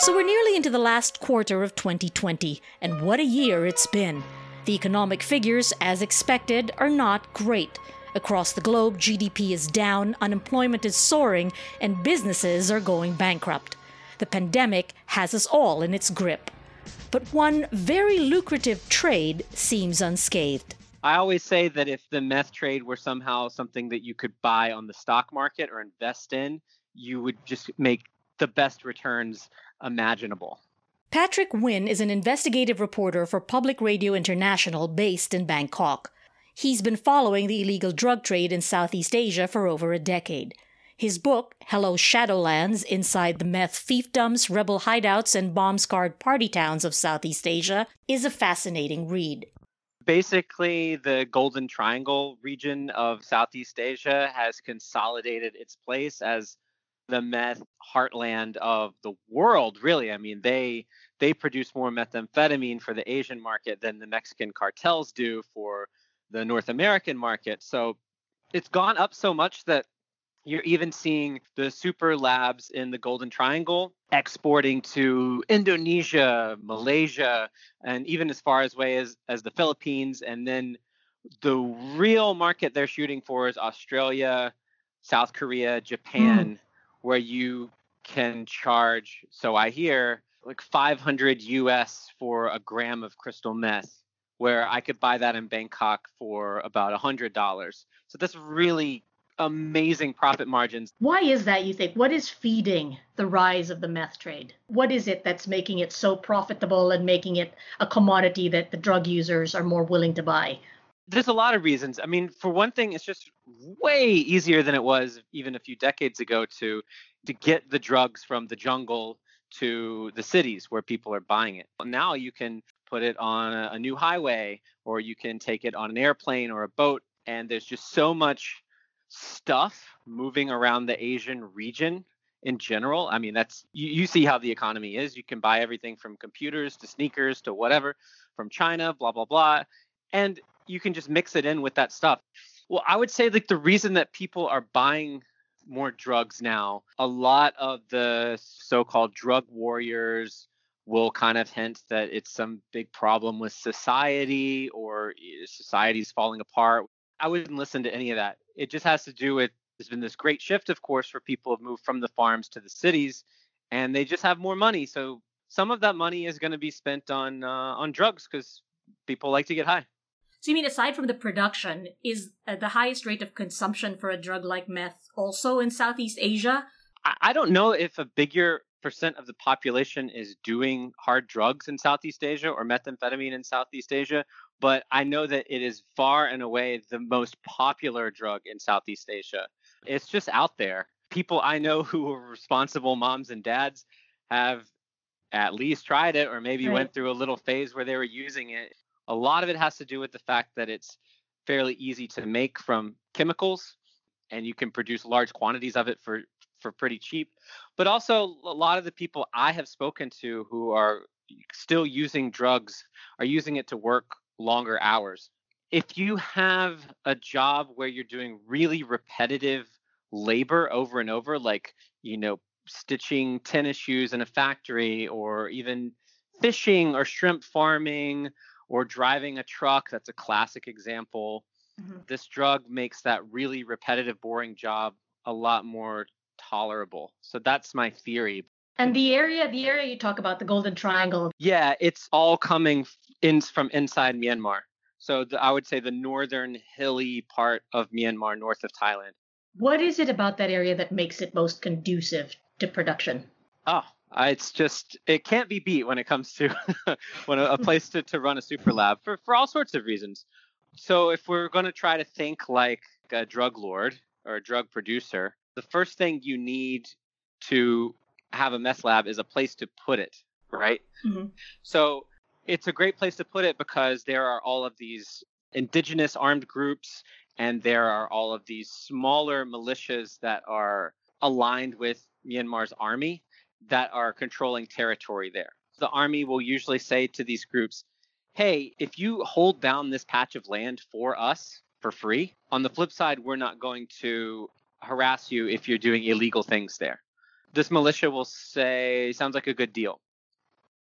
So we're nearly into the last quarter of 2020, and what a year it's been. The economic figures, as expected, are not great. Across the globe, GDP is down, unemployment is soaring, and businesses are going bankrupt. The pandemic has us all in its grip. But one very lucrative trade seems unscathed. I always say that if the meth trade were somehow something that you could buy on the stock market or invest in, you would just make the best returns imaginable. Patrick Winn is an investigative reporter for Public Radio International based in Bangkok. He's been following the illegal drug trade in Southeast Asia for over a decade. His book, Hello Shadowlands Inside the Meth Fiefdoms, Rebel Hideouts, and Bomb Scarred Party Towns of Southeast Asia, is a fascinating read. Basically, the Golden Triangle region of Southeast Asia has consolidated its place as the meth heartland of the world really. I mean they they produce more methamphetamine for the asian market than the mexican cartels do for the north american market. So it's gone up so much that you're even seeing the super labs in the golden triangle exporting to indonesia malaysia and even as far as away as, as the philippines. And then the real market they're shooting for is australia south korea japan mm where you can charge, so I hear, like 500 US for a gram of crystal meth, where I could buy that in Bangkok for about $100. So that's really amazing profit margins. Why is that, you think? What is feeding the rise of the meth trade? What is it that's making it so profitable and making it a commodity that the drug users are more willing to buy? There's a lot of reasons. I mean, for one thing, it's just way easier than it was even a few decades ago to to get the drugs from the jungle to the cities where people are buying it. Now you can put it on a, new highway or you can take it on an airplane or a boat and there's just so much stuff moving around the Asian region in general. I mean, that's you, you see how the economy is. You can buy everything from computers to sneakers to whatever from China, blah blah blah. And you can just mix it in with that stuff. Well, I would say like the reason that people are buying more drugs now, a lot of the so-called drug warriors will kind of hint that it's some big problem with society or eh, society's falling apart. I wouldn't listen to any of that. It just has to do with there's been this great shift, of course, for people have moved from the farms to the cities, and they just have more money. So some of that money is going to be spent on uh, on drugs because people like to get high. So you mean aside from the production, is uh, the highest rate of consumption for a drug like meth also in Southeast Asia? I don't know if a bigger percent of the population is doing hard drugs in Southeast Asia or methamphetamine in Southeast Asia, but I know that it is far and away the most popular drug in Southeast Asia. It's just out there. People I know who are responsible moms and dads have at least tried it or maybe right. went through a little phase where they were using it. A lot of it has to do with the fact that it's fairly easy to make from chemicals and you can produce large quantities of it for for pretty cheap. But also a lot of the people I have spoken to who are still using drugs are using it to work longer hours. If you have a job where you're doing really repetitive labor over and over like, you know, stitching tennis shoes in a factory or even fishing or shrimp farming or driving a truck. That's a classic example. Mm-hmm. This drug makes that really repetitive, boring job a lot more tolerable. So that's my theory. And the area, the area you talk about, the Golden Triangle. Yeah, it's all coming in from inside Myanmar. So the, I would say the northern hilly part of Myanmar, north of Thailand. What is it about that area that makes it most conducive to production? Oh, it's just it can't be beat when it comes to when a, a, place to, to run a super lab for, for all sorts of reasons. So if we're going to try to think like a drug lord or a drug producer, the first thing you need to have a meth lab is a place to put it, right? Mm-hmm. So it's a great place to put it because there are all of these indigenous armed groups and there are all of these smaller militias that are aligned with Myanmar's army that are controlling territory there. The army will usually say to these groups, hey, if you hold down this patch of land for us for free, on the flip side, we're not going to harass you if you're doing illegal things there. this militia will say, sounds like a good deal.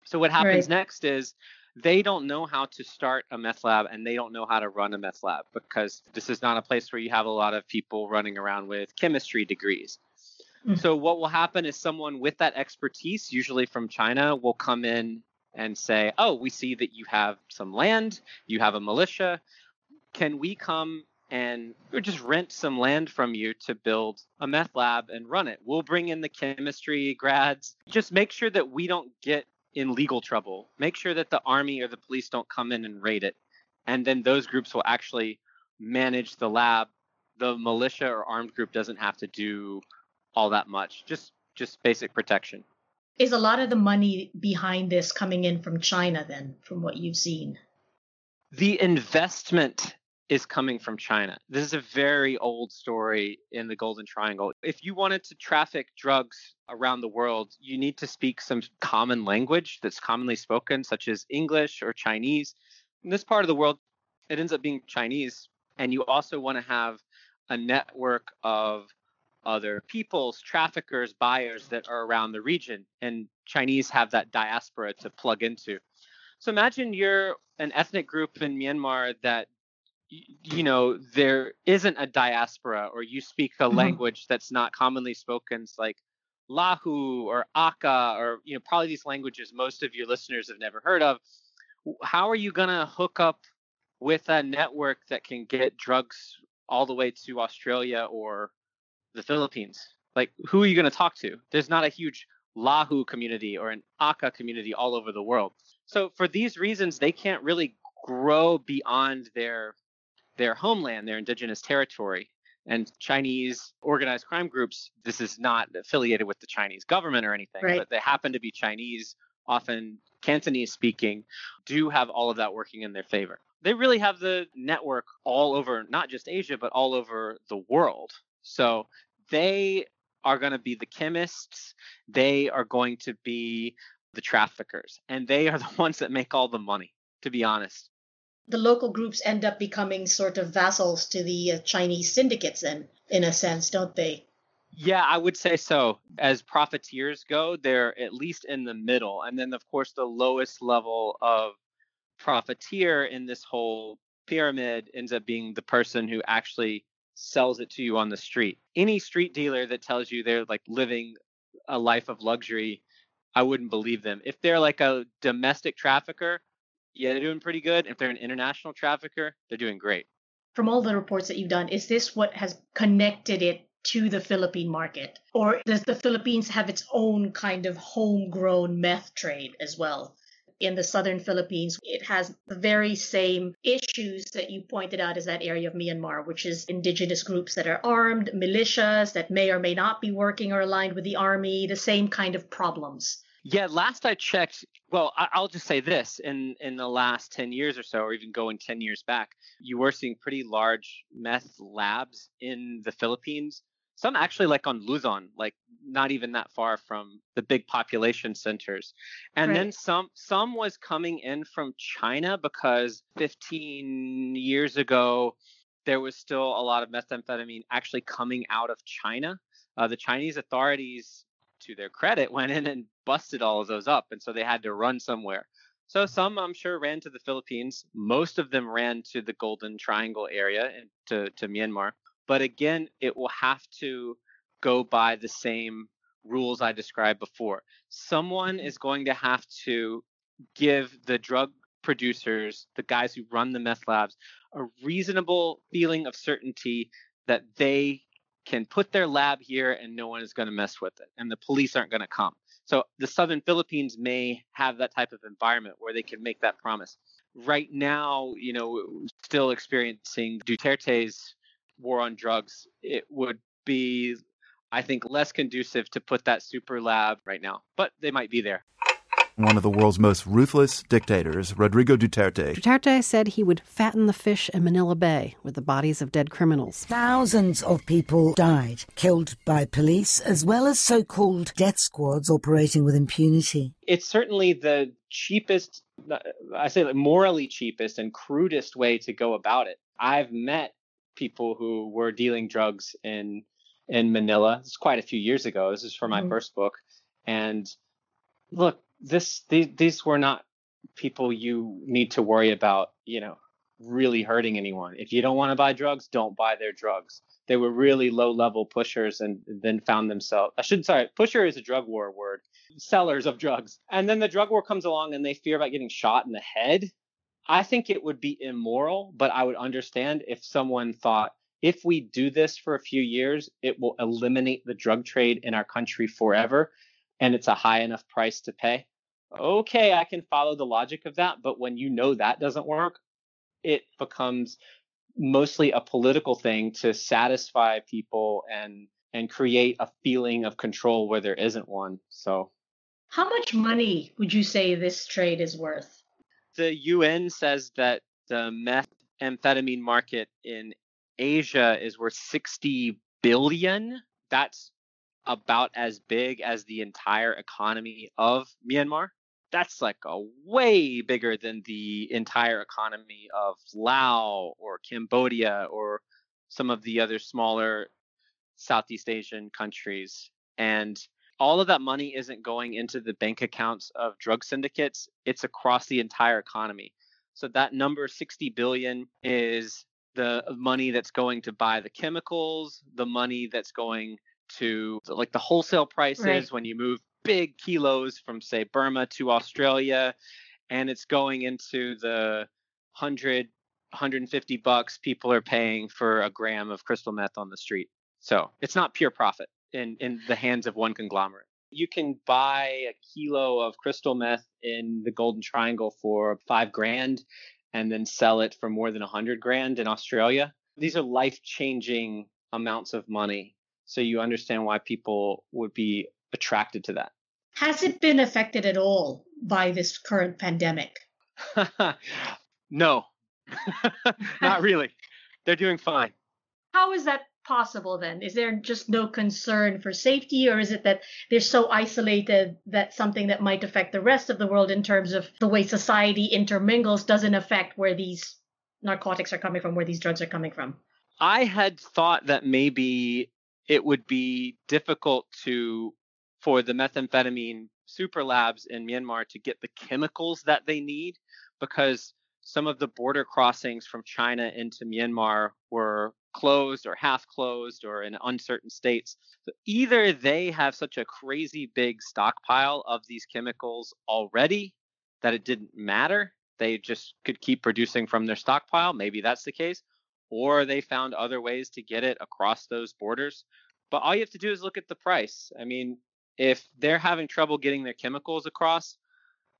So what happens Right. next is they don't know how to start a meth lab and they don't know how to run a meth lab because this is not a place where you have a lot of people running around with chemistry degrees. Mhm. So what will happen is someone with that expertise, usually from China, will come in and say, "Oh, we see that you have some land, you have a militia. Can we come and just rent some land from you to build a meth lab and run it? We'll bring in the chemistry grads. Just make sure that we don't get in legal trouble. Make sure that the army or the police don't come in and raid it. And then those groups will actually manage the lab. The militia or armed group doesn't have to do all that much. Just just basic protection. Is a lot of the money behind this coming in from China then, from what you've seen? The investment is coming from China. This is a very old story in the Golden Triangle. If you wanted to traffic drugs around the world, you need to speak some common language that's commonly spoken, such as English or Chinese. In this part of the world, it ends up being Chinese. And you also want to have a network of other peoples, traffickers, buyers that are around the region. And Chinese have that diaspora to plug into. So imagine you're an ethnic group in Myanmar that you know there isn't a diaspora or you speak a Mhm. language that's not commonly spoken it's like lahu or Akha or you know probably these languages most of your listeners have never heard of how are you going to hook up with a network that can get drugs all the way to australia or the philippines. Like who are you going to talk to? There's not a huge lahu community or an Akha community all over the world. So for these reasons they can't really grow beyond their their homeland their indigenous territory. And chinese organized crime groups this is not affiliated with the chinese government or anything Right. but they happen to be chinese often cantonese speaking do have all of that working in their favor. They really have the network all over not just asia but all over the world. So they are going to be the chemists they are going to be the traffickers and they are the ones that make all the money to be honest The local groups end up becoming sort of vassals to the uh, Chinese syndicates, then, in a sense, don't they? yeah i would say so as profiteers go they're at least in the middle and then of course the lowest level of profiteer in this whole pyramid ends up being the person who actually sells it to you on the street any street dealer that tells you they're like living a life of luxury i wouldn't believe them if they're like a domestic trafficker yeah they're doing pretty good if they're an international trafficker they're doing great From all the reports that you've done, is this what has connected it to the Philippine market? Or does the Philippines have its own kind of homegrown meth trade as well? In the southern Philippines, it has the very same issues that you pointed out as that area of Myanmar, which is indigenous groups that are armed, militias that may or may not be working or aligned with the army, the same kind of problems. Yeah, last I checked, well, I'll just say this: in in the last ten years or so, or even going ten years back, you were seeing pretty large meth labs in the Philippines. Some actually, like on Luzon, like not even that far from the big population centers, and then some some was coming in from China because 15 years ago there was still a lot of methamphetamine actually coming out of China. Uh, the Chinese authorities to their credit, went in and busted all of those up. And so they had to run somewhere. So some, I'm sure, ran to the Philippines. Most of them ran to the Golden Triangle area and to, to Myanmar. But again, it will have to go by the same rules I described before. Someone mm-hmm. is going to have to give the drug producers, the guys who run the meth labs, a reasonable feeling of certainty that they can put their lab here and no one is going to mess with it and the police aren't going to come. So the southern Philippines may have that type of environment where they can make that promise. Right now, you know, still experiencing Duterte's war on drugs, it would be I think less conducive to put that super lab right now, but they might be there. One of the world's most ruthless dictators, Rodrigo Duterte, Duterte said he would fatten the fish in Manila Bay with the bodies of dead criminals. Thousands of people died, killed by police, as well as so called death squads operating with impunity. It's certainly the cheapest, I say like morally cheapest and crudest way to go about it. I've met people who were dealing drugs in in Manila. It's quite a few years ago. This is for my Mhm. first book. And look, this these, these were not people you need to worry about, you know, really hurting anyone. If you don't want to buy drugs, don't buy their drugs. They were really low level pushers and then found themselves I should sorry, pusher is a drug war word. Sellers of drugs. And then the drug war comes along and they fear about getting shot in the head. I think it would be immoral, but I would understand if someone thought if we do this for a few years, it will eliminate the drug trade in our country forever and it's a high enough price to pay. Okay, I can follow the logic of that, but when you know that doesn't work, it becomes mostly a political thing to satisfy people and and create a feeling of control where there isn't one. So How much money would you say this trade is worth? The UN says that the methamphetamine market in Asia is worth 60 billion. That's about as big as the entire economy of Myanmar. That's like a way bigger than the entire economy of Laos or Cambodia or some of the other smaller Southeast Asian countries. And all of that money isn't going into the bank accounts of drug syndicates, it's across the entire economy. So that number 60 billion is the uh, money that's going to buy the chemicals, the money that's going to like the wholesale prices Right. when you move big kilos from say Burma to Australia and it's going into the 100 150 bucks people are paying for a gram of crystal meth on the street. So, it's not pure profit in in the hands of one conglomerate. You can buy a kilo of crystal meth in the Golden Triangle for 5 grand and then sell it for more than a 100 grand in Australia. These are life-changing amounts of money. So you understand why people would be attracted to that. Has it been affected at all by this current pandemic? no, not really. They're doing fine. How is that possible then? Is there just no concern for safety, or is it that they're so isolated that something that might affect the rest of the world in terms of the way society intermingles doesn't affect where these narcotics are coming from, where these drugs are coming from? I had thought that maybe it would be difficult to for the methamphetamine super labs in Myanmar to get the chemicals that they need because some of the border crossings from China into Myanmar were closed or half closed or in uncertain states. So either they have such a crazy big stockpile of these chemicals already that it didn't matter. They just could keep producing from their stockpile. Maybe that's the case. Or they found other ways to get it across those borders. But all you have to do is look at the price. I mean, if they're having trouble getting their chemicals across,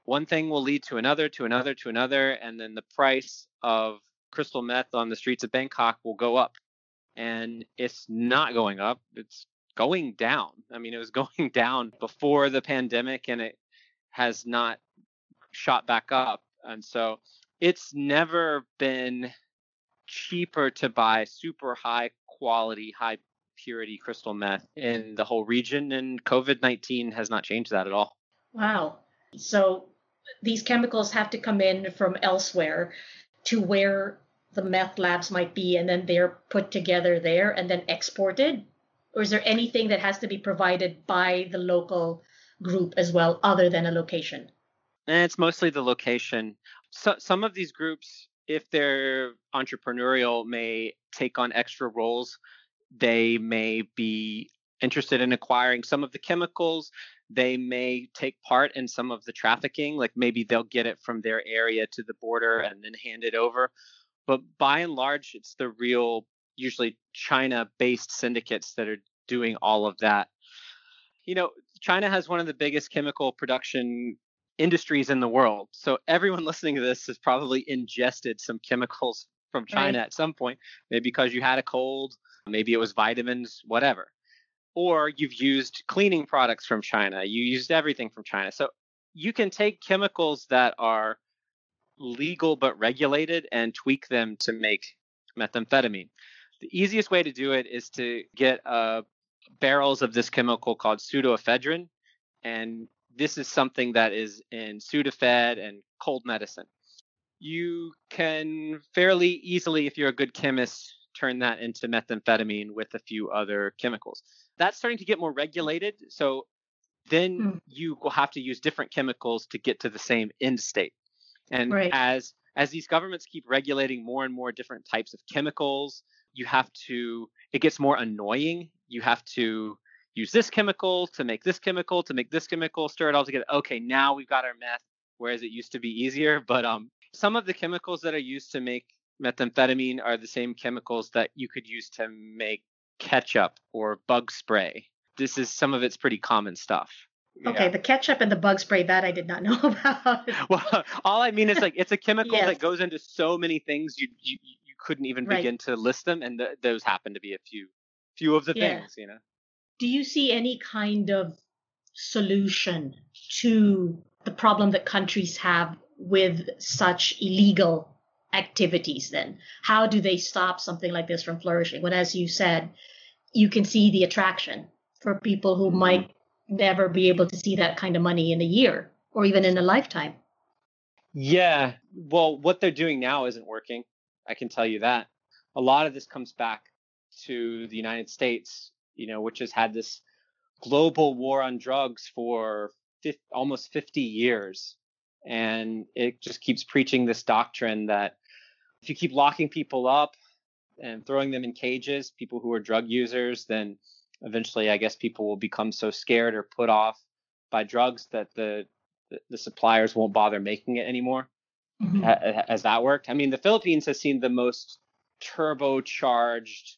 one thing will lead to another, to another, to another, and then the price of crystal meth on the streets of Bangkok will go up. And it's not going up, it's going down. I mean, it was going down before the pandemic and it has not shot back up. And so it's never been cheaper to buy super high quality, high purity crystal meth in the whole region. And COVID 19 has not changed that at all. Wow. So these chemicals have to come in from elsewhere to where the meth labs might be, and then they're put together there and then exported? Or is there anything that has to be provided by the local group as well, other than a location? And it's mostly the location. So, some of these groups, if they're entrepreneurial, may take on extra roles. They may be interested in acquiring some of the chemicals. They may take part in some of the trafficking, like maybe they'll get it from their area to the border and then hand it over. But by and large, it's the real, usually China based syndicates that are doing all of that. You know, China has one of the biggest chemical production industries in the world. So everyone listening to this has probably ingested some chemicals from China Right. at some point, maybe because you had a cold, maybe it was vitamins, whatever. Or you've used cleaning products from China, you used everything from China. So you can take chemicals that are legal but regulated and tweak them to make methamphetamine. The easiest way to do it is to get uh, barrels of this chemical called pseudoephedrine, and this is something that is in Sudafed and cold medicine. You can fairly easily, if you're a good chemist, turn that into methamphetamine with a few other chemicals. That's starting to get more regulated. So then mm. you will have to use different chemicals to get to the same end state. And right. as as these governments keep regulating more and more different types of chemicals, you have to it gets more annoying. You have to use this chemical to make this chemical to make this chemical, stir it all together. Okay, now we've got our meth, whereas it used to be easier. But um, some of the chemicals that are used to make methamphetamine are the same chemicals that you could use to make ketchup or bug spray. This is some of it's pretty common stuff. Okay, yeah. the ketchup and the bug spray that I did not know about. well, all I mean is like it's a chemical yes. that goes into so many things you you, you couldn't even right. begin to list them, and th- those happen to be a few few of the yeah. things, you know do you see any kind of solution to the problem that countries have with such illegal activities then how do they stop something like this from flourishing when as you said you can see the attraction for people who mm-hmm. might never be able to see that kind of money in a year or even in a lifetime yeah well what they're doing now isn't working i can tell you that a lot of this comes back to the united states you know, which has had this global war on drugs for 50, almost 50 years. And it just keeps preaching this doctrine that if you keep locking people up and throwing them in cages, people who are drug users, then eventually I guess people will become so scared or put off by drugs that the the, the suppliers won't bother making it anymore. Mm-hmm. has that worked? I mean, the Philippines has seen the most turbocharged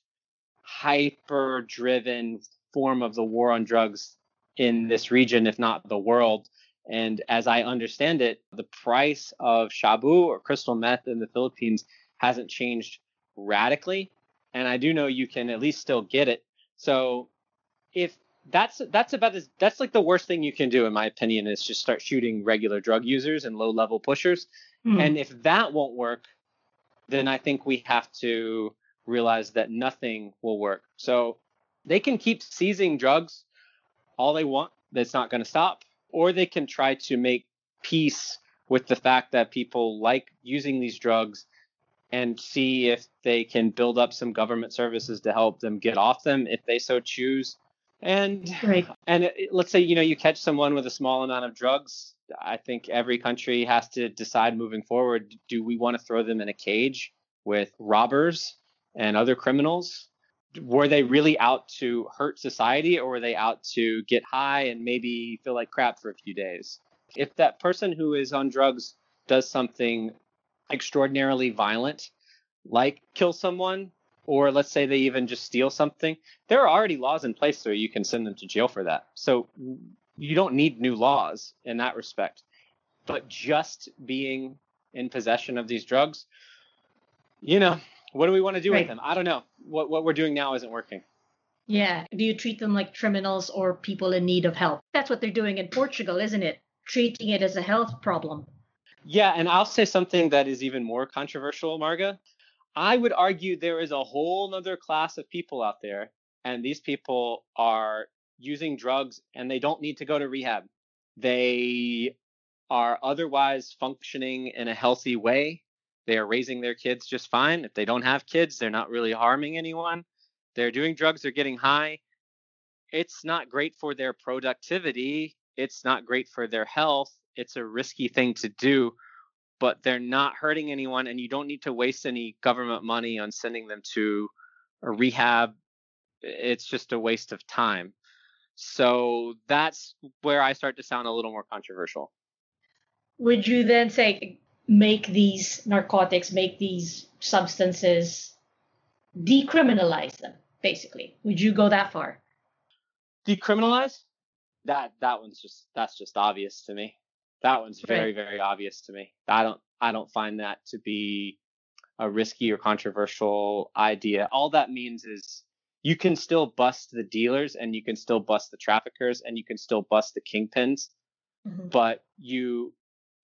hyper driven form of the war on drugs in this region, if not the world. And as I understand it, the price of shabu or crystal meth in the Philippines hasn't changed radically. And I do know you can at least still get it. So if that's that's about as that's like the worst thing you can do in my opinion is just start shooting regular drug users and low level pushers. Mm. And if that won't work, then I think we have to realize that nothing will work. So they can keep seizing drugs all they want. That's not going to stop. Or they can try to make peace with the fact that people like using these drugs and see if they can build up some government services to help them get off them if they so choose. And right. and it, let's say you know you catch someone with a small amount of drugs. I think every country has to decide moving forward: do we want to throw them in a cage with robbers and other criminals were they really out to hurt society or were they out to get high and maybe feel like crap for a few days if that person who is on drugs does something extraordinarily violent like kill someone or let's say they even just steal something there are already laws in place where you can send them to jail for that so you don't need new laws in that respect but just being in possession of these drugs you know what do we want to do right. with them? I don't know. What what we're doing now isn't working. Yeah. Do you treat them like criminals or people in need of help? That's what they're doing in Portugal, isn't it? Treating it as a health problem. Yeah, and I'll say something that is even more controversial, Marga. I would argue there is a whole other class of people out there, and these people are using drugs and they don't need to go to rehab. They are otherwise functioning in a healthy way. They are raising their kids just fine. If they don't have kids, they're not really harming anyone. They're doing drugs, they're getting high. It's not great for their productivity. It's not great for their health. It's a risky thing to do, but they're not hurting anyone. And you don't need to waste any government money on sending them to a rehab. It's just a waste of time. So that's where I start to sound a little more controversial. Would you then say make these narcotics, make these substances, decriminalize them, basically. Would you go that far? Decriminalize? That that one's just that's just obvious to me. That one's very, right. very obvious to me. I don't I don't find that to be a risky or controversial idea. All that means is you can still bust the dealers and you can still bust the traffickers and you can still bust the kingpins, mm-hmm. but you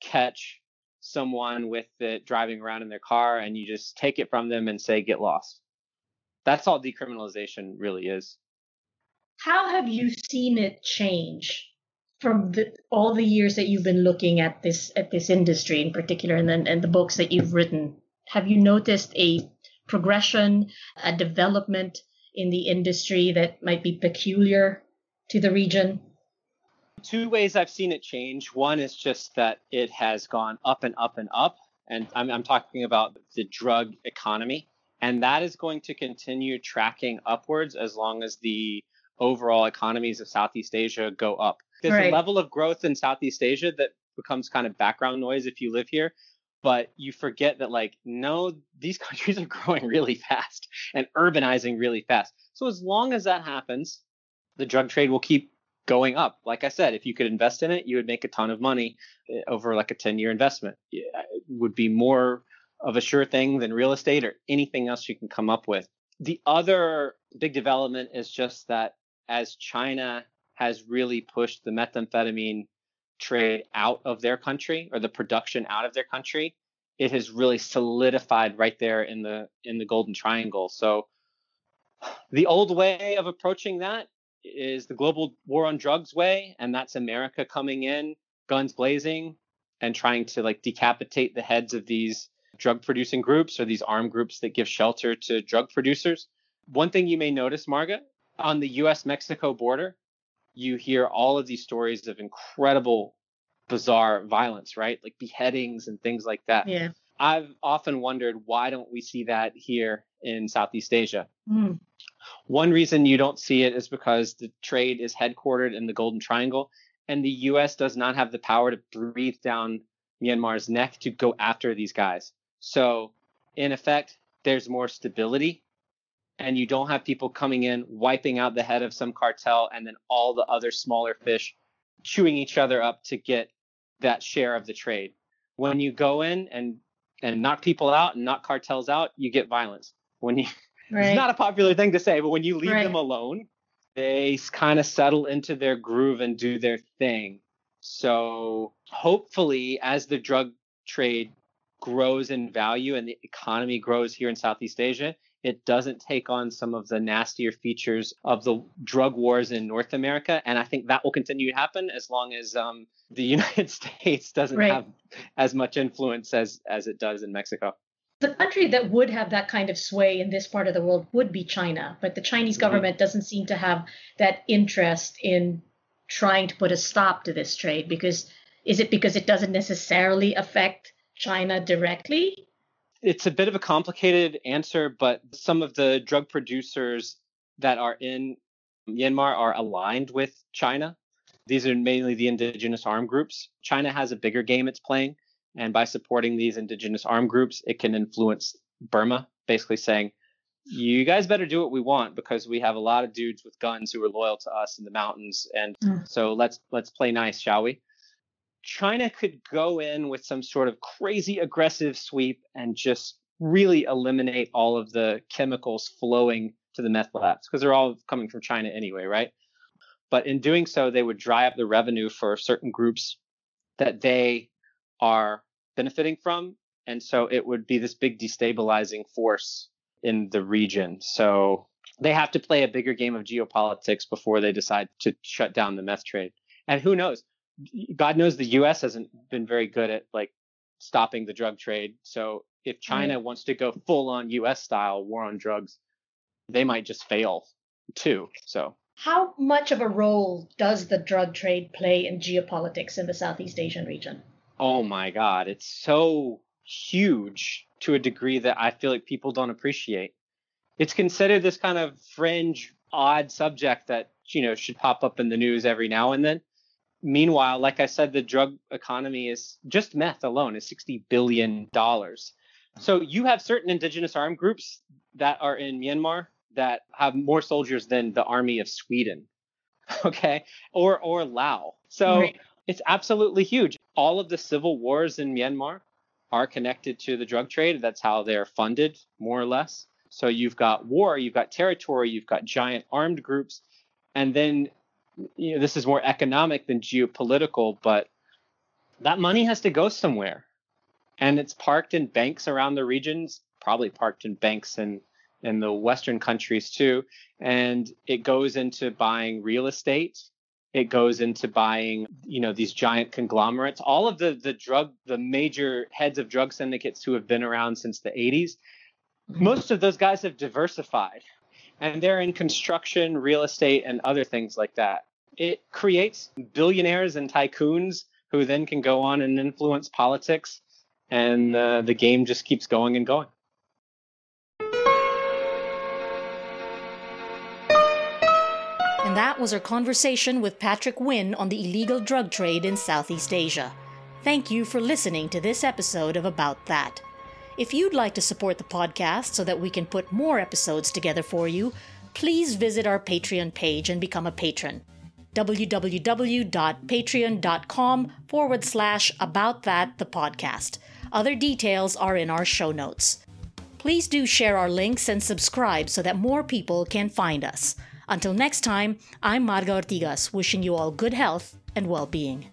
catch someone with it driving around in their car and you just take it from them and say get lost that's all decriminalization really is how have you seen it change from the, all the years that you've been looking at this at this industry in particular and then and the books that you've written have you noticed a progression, a development in the industry that might be peculiar to the region? Two ways I've seen it change. One is just that it has gone up and up and up. And I'm, I'm talking about the drug economy. And that is going to continue tracking upwards as long as the overall economies of Southeast Asia go up. There's right. a level of growth in Southeast Asia that becomes kind of background noise if you live here but you forget that like no these countries are growing really fast and urbanizing really fast so as long as that happens the drug trade will keep going up like i said if you could invest in it you would make a ton of money eh, over like a 10 year investment it would be more of a sure thing than real estate or anything else you can come up with the other big development is just that as china has really pushed the methamphetamine trade out of their country or the production out of their country, it has really solidified right there in the in the golden triangle. So the old way of approaching that is the global war on drugs way, and that's America coming in, guns blazing, and trying to like decapitate the heads of these drug producing groups or these armed groups that give shelter to drug producers. One thing you may notice, Marga, on the US Mexico border, you hear all of these stories of incredible, bizarre violence, right? Like beheadings and things like that. Yeah. I've often wondered why don't we see that here in Southeast Asia? Mm. One reason you don't see it is because the trade is headquartered in the Golden Triangle, and the U.S. does not have the power to breathe down Myanmar's neck to go after these guys. So, in effect, there's more stability and you don't have people coming in wiping out the head of some cartel and then all the other smaller fish chewing each other up to get that share of the trade. When you go in and and knock people out and knock cartels out, you get violence. When you right. it's not a popular thing to say, but when you leave right. them alone, they kind of settle into their groove and do their thing. So hopefully as the drug trade grows in value and the economy grows here in Southeast Asia, it doesn't take on some of the nastier features of the drug wars in North America. And I think that will continue to happen as long as um, the United States doesn't right. have as much influence as, as it does in Mexico. The country that would have that kind of sway in this part of the world would be China, but the Chinese mm-hmm. government mm-hmm. doesn't seem to have that interest in trying to put a stop to this trade because is it because it doesn't necessarily affect China directly? It's a bit of a complicated answer, but some of the drug producers that are in Myanmar are aligned with China. These are mainly the indigenous armed groups. China has a bigger game it's playing, and by supporting these indigenous armed groups, it can influence Burma, basically saying, you guys better do what we want because we have a lot of dudes with guns who are loyal to us in the mountains and mm. so let's let's play nice shall we China could go in with some sort of crazy aggressive sweep and just really eliminate all of the chemicals flowing to the meth labs because they're all coming from China anyway, right? But in doing so, they would dry up the revenue for certain groups that they are benefiting from. And so it would be this big destabilizing force in the region. So they have to play a bigger game of geopolitics before they decide to shut down the meth trade. And who knows? God knows the U.S. hasn't been very good at like stopping the drug trade. So if China wants to go full on U.S. style war on drugs, they might just fail too. So how much of a role does the drug trade play in geopolitics in the Southeast Asian region? Oh my God, it's so huge to a degree that I feel like people don't appreciate. It's considered this kind of fringe, odd subject that you know should pop up in the news every now and then meanwhile, like I said, the drug economy is just meth alone is $60 billion. So you have certain indigenous armed groups that are in Myanmar that have more soldiers than the army of Sweden. Okay. Or or Laos. So right. it's absolutely huge. All of the civil wars in Myanmar are connected to the drug trade. That's how they're funded, more or less. So you've got war, you've got territory, you've got giant armed groups, and then you know, this is more economic than geopolitical, but that money has to go somewhere. And it's parked in banks around the regions, probably parked in banks in, in the Western countries too. And it goes into buying real estate. It goes into buying, you know, these giant conglomerates. All of the the drug, the major heads of drug syndicates who have been around since the 80s, most of those guys have diversified and they're in construction, real estate, and other things like that. It creates billionaires and tycoons who then can go on and influence politics, and uh, the game just keeps going and going. And that was our conversation with Patrick Winn on the illegal drug trade in Southeast Asia. Thank you for listening to this episode of About That. If you'd like to support the podcast so that we can put more episodes together for you, please visit our Patreon page and become a patron. www.patreon.com forward slash about that the podcast. Other details are in our show notes. Please do share our links and subscribe so that more people can find us. Until next time, I'm Marga Ortigas, wishing you all good health and well being.